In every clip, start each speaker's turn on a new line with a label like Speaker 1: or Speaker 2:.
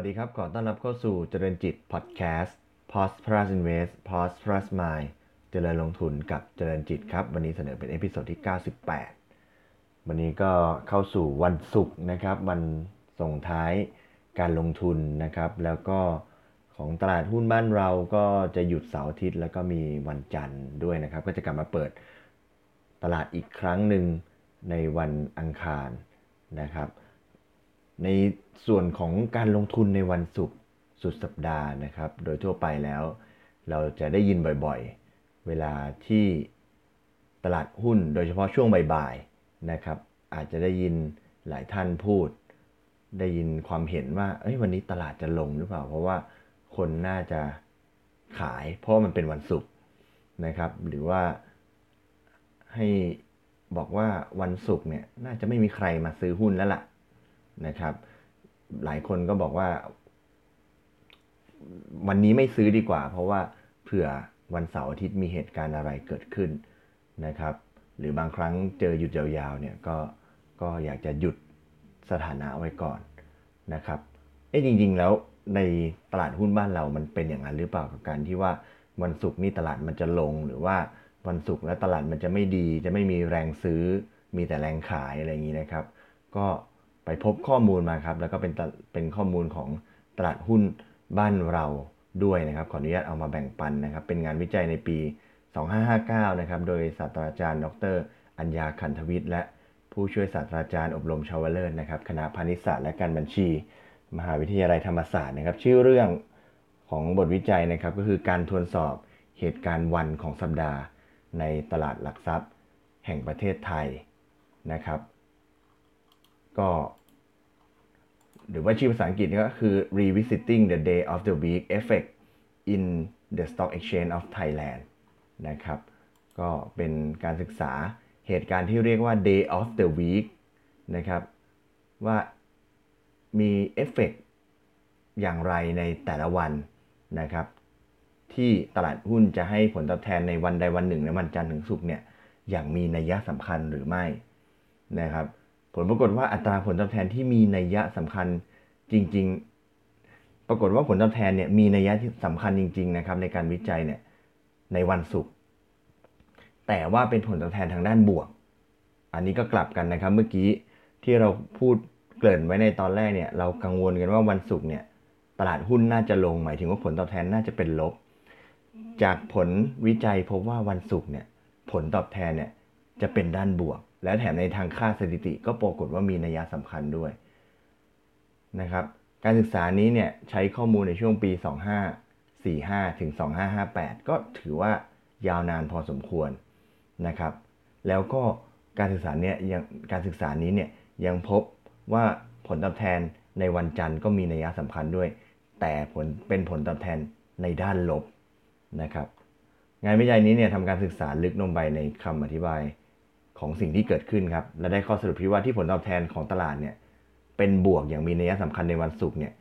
Speaker 1: วัสดีครับ ขอต้อนรับเข้าสู่เจริญจิตพอดแคสต์ Prosperous Invest Prosperous Mind เจริญลงทุนกับเจริญจิตครับ วันนี้เสนอเป็น episode ที่ 98 วันนี้ก็เข้าสู่วันศุกร์นะครับ วันส่งท้ายการลงทุนนะครับ แล้วก็ของตลาดหุ้นบ้านเราก็จะหยุดเสาร์อาทิตย์แล้วก็มีวันจันทร์ด้วยนะครับ ก็จะกลับมาเปิดตลาดอีกครั้งหนึ่งในวันอังคารนะครับ ในส่วนของการลงทุนในวันศุกร์สุดสัปดาห์นะครับ โดยทั่วไปแล้ว เราจะได้ยินบ่อยๆ เวลาที่ตลาดหุ้นโดยเฉพาะช่วงบ่ายๆนะครับ อาจจะได้ยินหลายท่านพูด ได้ยินความเห็นว่าเอ้ยวันนี้ตลาดจะลงหรือเปล่า เพราะว่าคนน่าจะขาย เพราะมันเป็นวันศุกร์นะครับ หรือว่าให้บอกว่าวันศุกร์เนี่ยน่าจะไม่มีใครมาซื้อหุ้นแล้วล่ะ นะครับ หลายคนก็บอกว่า วันนี้ไม่ซื้อดีกว่า เพราะว่าเผื่อวันเสาร์อาทิตย์มีเหตุการณ์อะไรเกิดขึ้นนะครับ หรือบางครั้งเจอหยุดยาวๆเนี่ยก็ก็อยากจะหยุดสถานะไว้ก่อนนะครับเอ้จริงๆแล้วในตลาดหุ้นบ้านเรามันเป็นอย่างนั้นหรือเปล่ากับการที่ว่าวันศุกร์นี่ตลาดมันจะลงหรือว่าวันศุกร์แล้วตลาดมันจะไม่ดี จะไม่มีแรงซื้อมีแต่แรงขายอะไรอย่างนี้นะครับ ก็ ไปพบข้อมูลมาครับ แล้วก็เป็นเป็นข้อมูลของตลาดหุ้นบ้านเราด้วยนะครับ ขออนุญาตเอามาแบ่งปันนะครับ เป็นงานวิจัยในปี 2559 นะครับ โดยศาสตราจารย์ ดร อัญญาคันธวิทย์และผู้ช่วยศาสตราจารย์อบรมชาวเลิศนะครับ คณะพาณิชยศาสตร์และการบัญชี มหาวิทยาลัยธรรมศาสตร์นะครับ ชื่อเรื่องของบทวิจัยนะครับ ก็คือการทวนสอบเหตุการณ์วันของสัปดาห์ ในตลาดหลักทรัพย์ แห่งประเทศไทยนะครับ ก็ หรือว่าชื่อภาษาอังกฤษก็คือ revisiting the day of the week effect in the stock exchange of Thailand นะครับ ก็เป็นการศึกษาเหตุการณ์ที่เรียกว่า day of the week นะครับ ว่ามีเอฟเฟกอย่างไรในแต่ละวันนะครับ ที่ตลาดหุ้นจะให้ผลตอบแทนในวันใดวันหนึ่งในวันจันทร์ถึงศุกร์เนี่ยอย่างมีนัยยะสำคัญหรือไม่นะครับ ผลปรากฏว่าอัตราผลตอบแทนที่มีนัยยะสำคัญจริง ๆ ปรากฏว่าผลตอบแทนเนี่ยมีนัยยะที่สำคัญจริง ๆ นะครับ ในการวิจัยเนี่ยในวันศุกร์แต่ว่าเป็นผลตอบแทนทางด้านบวก อันนี้ก็กลับกันนะครับ เมื่อกี้ที่เราพูดเกริ่นไว้ในตอนแรกเนี่ยเรากังวลกันว่าวันศุกร์เนี่ยตลาดหุ้นน่าจะลง หมายถึงว่าผลตอบแทนน่าจะเป็นลบ จากผลวิจัยพบว่าวันศุกร์เนี่ยผลตอบแทนเนี่ยจะเป็นด้านบวก และแถมในทางค่าสถิติก็ปรากฏว่ามีนัยยะสำคัญด้วยนะครับ การศึกษานี้เนี่ยใช้ข้อมูลในช่วงปี 2545 ถึง 2558 ก็ถือว่ายาวนานพอสมควรนะครับ แล้วก็การศึกษาเนี่ยยังการศึกษานี้เนี่ยยังพบว่าผลตอบแทนในวันจันทร์ก็มีนัยยะสำคัญด้วย แต่ผลเป็นผลตอบแทนในด้านลบนะครับ งานวิจัยนี้เนี่ยทำการศึกษาลึกลงไปในคำอธิบาย ของสิ่งที่เกิดขึ้นครับ และได้ข้อสรุปที่ว่าที่ผลตอบแทนของตลาดเนี่ยเป็นบวกอย่างมีนัยสำคัญในวันศุกร์เนี่ย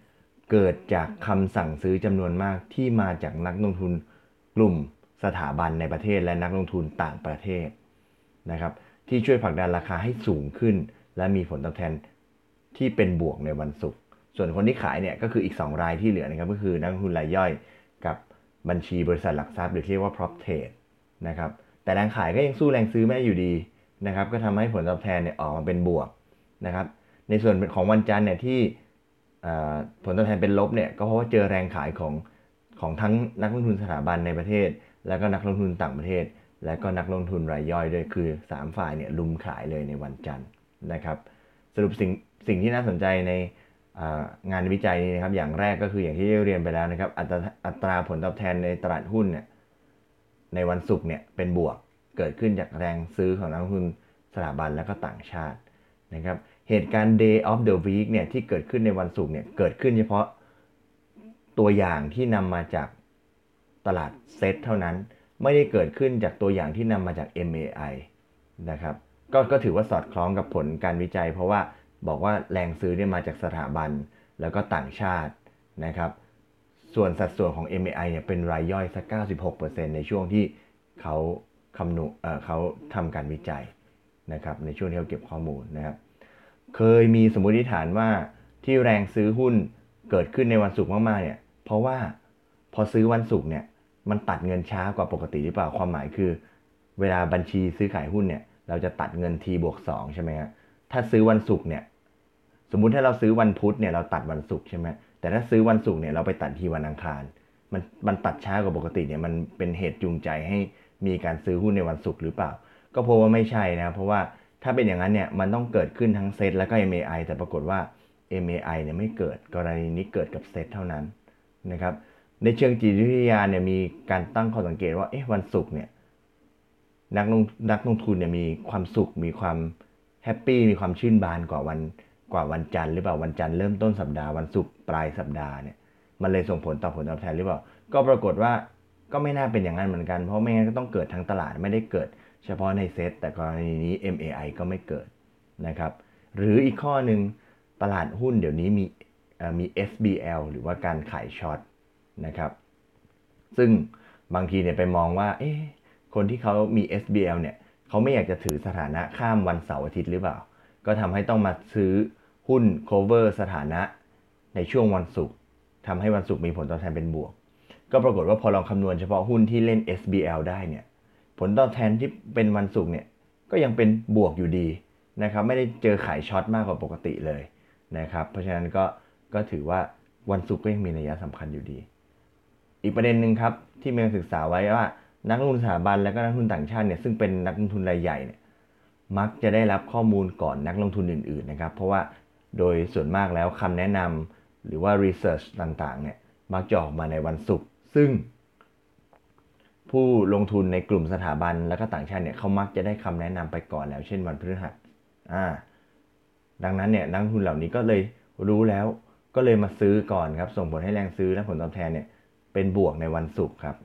Speaker 1: เกิดจากคำสั่งซื้อจำนวนมากที่มาจากนักลงทุนกลุ่มสถาบันในประเทศและนักลงทุนต่างประเทศนะครับ ที่ช่วยผลักดันราคาให้สูงขึ้น และมีผลตอบแทนที่เป็นบวกในวันศุกร์ส่วนคนที่ขายเนี่ยก็คืออีก 2 รายที่เหลือนะครับก็คือนักลงทุนรายย่อยกับบัญชีบริษัทหลักทรัพย์หรือที่เรียกว่า prop trade นะครับแต่แรงขายก็ยังสู้แรงซื้อไม่ได้อยู่ดี นะครับก็ทำให้ผลตอบแทนเนี่ยออกมาเป็นบวกนะครับในส่วนของวันจันทร์เนี่ยที่ผลตอบแทนเป็นลบเนี่ยก็เพราะว่าเจอแรงขายของของทั้งนักลงทุนสถาบันในประเทศ แล้วก็นักลงทุนต่างประเทศ และก็นักลงทุนรายย่อยด้วยคือ 3 ฝ่ายเนี่ยลุมขายเลยในวันจันทร์นะครับสรุปสิ่งสิ่งที่น่าสนใจในงานวิจัยนี้นะครับอย่างแรกก็คืออย่างที่เรียนไปแล้วนะครับอัตราอัตราผลตอบแทนในตลาดหุ้นเนี่ยในวันศุกร์เนี่ยเป็นบวก เกิดขึ้นจากแรงซื้อของนักลงทุนสถาบันและก็ต่างชาตินะครับเหตุการณ์ day of the week เนี่ยที่เกิดขึ้นในวันศุกร์เนี่ยเกิดขึ้นเฉพาะตัวอย่างที่นำมาจากตลาดเซตเท่านั้น ไม่ได้เกิดขึ้นจากตัวอย่างที่นำมาจาก MAI นะครับกก็ถือว่าสอดคล้องกับผลการวิจัย เพราะว่าบอกว่าแรงซื้อเนี่ยมาจากสถาบันแล้วก็ต่างชาตินะครับ ส่วนสัดส่วนของ MAI เนี่ยเป็นรายย่อยสัก 96%ในช่วงที่เขา คำนวณเขาทำการวิจัยนะครับในช่วงที่เขาเก็บข้อมูลนะครับ เคยมีสมมติฐานว่าที่แรงซื้อหุ้นเกิดขึ้นในวันศุกร์มากๆเนี่ยเพราะว่าพอซื้อวันศุกร์เนี่ยมันตัดเงินช้ากว่าปกติหรือเปล่าความหมายคือ เวลาบัญชีซื้อขายหุ้นเนี่ยเราจะตัดเงินทีบวกสองใช่ไหมฮะถ้าซื้อวันศุกร์เนี่ยสมมุติถ้าเราซื้อวันพุธเนี่ยเราตัดวันศุกร์ใช่ไหมแต่ถ้าซื้อวันศุกร์เนี่ยเราไปตัดทีวันอังคาร มันมันตัดช้ากว่าปกติเนี่ยมันเป็นเหตุจูงใจให้ มีการซื้อหุ้นในวันศุกร์หรือเปล่า ก็เพราะว่าไม่ใช่นะเพราะว่าถ้าเป็นอย่างนั้นเนี่ยมันต้องเกิดขึ้นทั้งเซตแล้วก็ MAI แต่ปรากฏว่า MAI เนี่ยไม่เกิดกรณีนี้เกิดกับเซตเท่านั้นนะครับในเชิงจิตวิทยาเนี่ยมีการตั้งข้อสังเกตว่าเอ๊ะวันศุกร์เนี่ยนักลงนักลงทุนเนี่ยมีความสุขมีความ happy มีความชื่นบานกว่าวันกว่าวันจันทร์หรือเปล่าวันจันทร์เริ่มต้นสัปดาห์วันศุกร์ปลายสัปดาห์เนี่ยมันเลยส่งผลต่อผลตอบแทนหรือเปล่า ก็ปรากฏว่า ก็ไม่น่าเป็นอย่างนั้นเหมือนกัน เพราะไม่งั้นก็ต้องเกิดทั้งตลาดไม่ได้เกิด เฉพาะในเซตแต่กรณีนี้ MAI ก็ไม่เกิดนะครับ หรืออีกข้อหนึ่งตลาดหุ้นเดี๋ยวนี้มีมี SBL หรือว่าการขาย shortนะครับ ซึ่งบางทีเนี่ยไปมองว่าเอ๊ะคนที่เขามี SBL เนี่ยเขาไม่อยากจะถือสถานะข้ามวันเสาร์อาทิตย์หรือเปล่า ก็ทำให้ต้องมาซื้อหุ้น cover สถานะในช่วงวันศุกร์ทำให้วันศุกร์มีผลตอบแทนเป็นบวก ก็ปรากฏว่าพอลองคำนวณเฉพาะหุ้นที่เล่น SBL ได้เนี่ย ผลตอบแทนที่เป็นวันศุกร์เนี่ย ก็ยังเป็นบวกอยู่ดีนะครับ ไม่ได้เจอขายช็อตมากกว่าปกติเลยนะครับ เพราะฉะนั้นก็ก็ถือว่าวันศุกร์ก็ยังมีนัยสำคัญอยู่ดี อีกประเด็นหนึ่งครับที่เมย์ศึกษาไว้ว่า นักลงทุนสถาบันและก็นักลงทุนต่างชาติเนี่ยซึ่งเป็นนักลงทุนรายใหญ่เนี่ยมักจะได้รับข้อมูลก่อนนักลงทุนอื่นๆนะครับ เพราะว่าโดยส่วนมากแล้วคำแนะนำหรือว่า research ต่างๆเนี่ยมักจะออกมาในวันศุกร์ ซึ่ง ผู้ลงทุนในกลุ่มสถาบันและก็ต่างชาติเนี่ยเขามักจะได้คำแนะนำไปก่อนแล้ว เช่นวันพฤหัสอ่าดังนั้นเนี่ยนักทุนเหล่านี้ก็เลยรู้แล้วก็เลยมาซื้อก่อนครับ ส่งผลให้แรงซื้อและผลตอบแทนเนี่ยเป็นบวกในวันศุกร์ครับ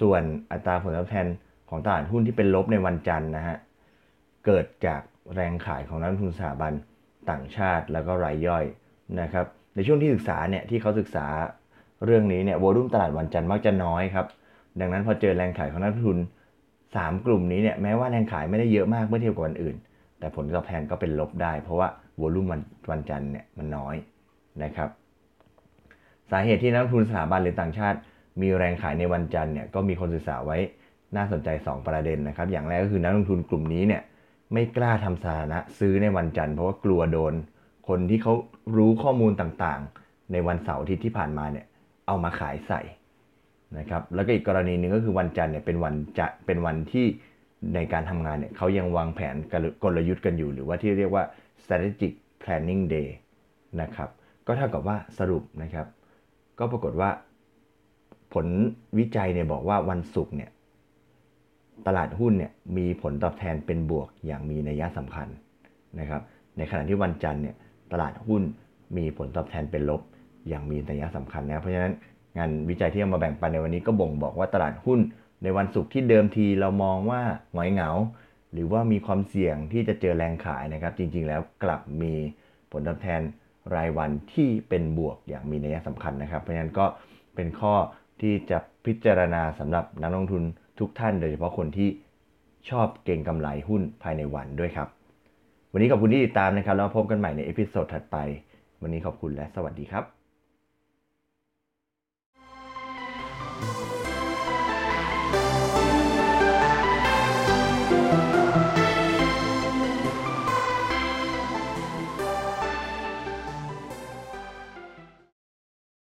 Speaker 1: ส่วนอัตราผลตอบแทนของตลาดหุ้นที่เป็นลบในวันจันทร์นะฮะเกิดจากแรงขายของนักทุนสถาบันต่างชาติแล้วก็รายย่อยนะครับ ในช่วงที่ศึกษาเนี่ยที่เขาศึกษา เรื่องนี้เนี่ยวอลุ่มตลาดวันจันทร์มักจะน้อยครับ ดังนั้นพอเจอแรงขายของนักลงทุน 3 กลุ่มนี้เนี่ยแม้ว่าแรงขายไม่ได้เยอะมากเมื่อเทียบกับวันอื่น แต่ผลตอบแทนก็เป็นลบได้ เพราะว่าวอลุ่มวันวันจันทร์เนี่ยมันน้อยนะครับ สาเหตุที่นักลงทุนสถาบันหรือต่างชาติ มีแรงขายในวันจันทร์เนี่ยก็มีคนศึกษาไว้น่าสนใจ 2 ประเด็นนะครับ อย่างแรกก็คือนักลงทุนกลุ่มนี้เนี่ยไม่กล้าทำสถานะซื้อในวันจันทร์เพราะว่ากลัวโดน คนที่เขารู้ข้อมูลต่างๆ ในวันเสาร์อาทิตย์ที่ผ่านมาเนี่ย เอามาขายใส่นะครับแล้วก็อีกกรณีหนึ่งก็คือวันจันทร์เนี่ยเป็นวันจะเป็นวันที่ในการทำงานเนี่ยเขายังวางแผนกลยุทธ์กันอยู่ หรือว่าที่เรียกว่า strategic planning day นะครับก็เท่ากับว่าสรุปนะครับ ก็ปรากฏว่าผลวิจัยเนี่ยบอกว่าวันศุกร์เนี่ยตลาดหุ้นเนี่ยมีผลตอบแทนเป็นบวกอย่างมีนัยสำคัญนะครับในขณะที่วันจันทร์เนี่ยตลาดหุ้นมีผลตอบแทนเป็นลบ อย่างมีนัยสำคัญนะเพราะฉะนั้นงานวิจัยที่เอามาแบ่งปันในวันนี้ก็บ่งบอกว่าตลาดหุ้นในวันศุกร์ที่เดิมทีเรามองว่าหงอยเหงา หรือว่ามีความเสี่ยงที่จะเจอแรงขายนะครับ จริงๆ แล้วกลับมีผลตอบแทนรายวันที่เป็นบวกอย่างมีนัยสำคัญนะครับ เพราะฉะนั้นก็เป็นข้อที่จะพิจารณาสำหรับนักลงทุนทุกท่าน โดยเฉพาะคนที่ชอบเก่งกำไรหุ้นภายในวันด้วยครับ วันนี้ขอบคุณที่ติดตามนะครับแล้วพบกันใหม่ในเอพิโซดถัดไป วันนี้ขอบคุณและสวัสดีครับ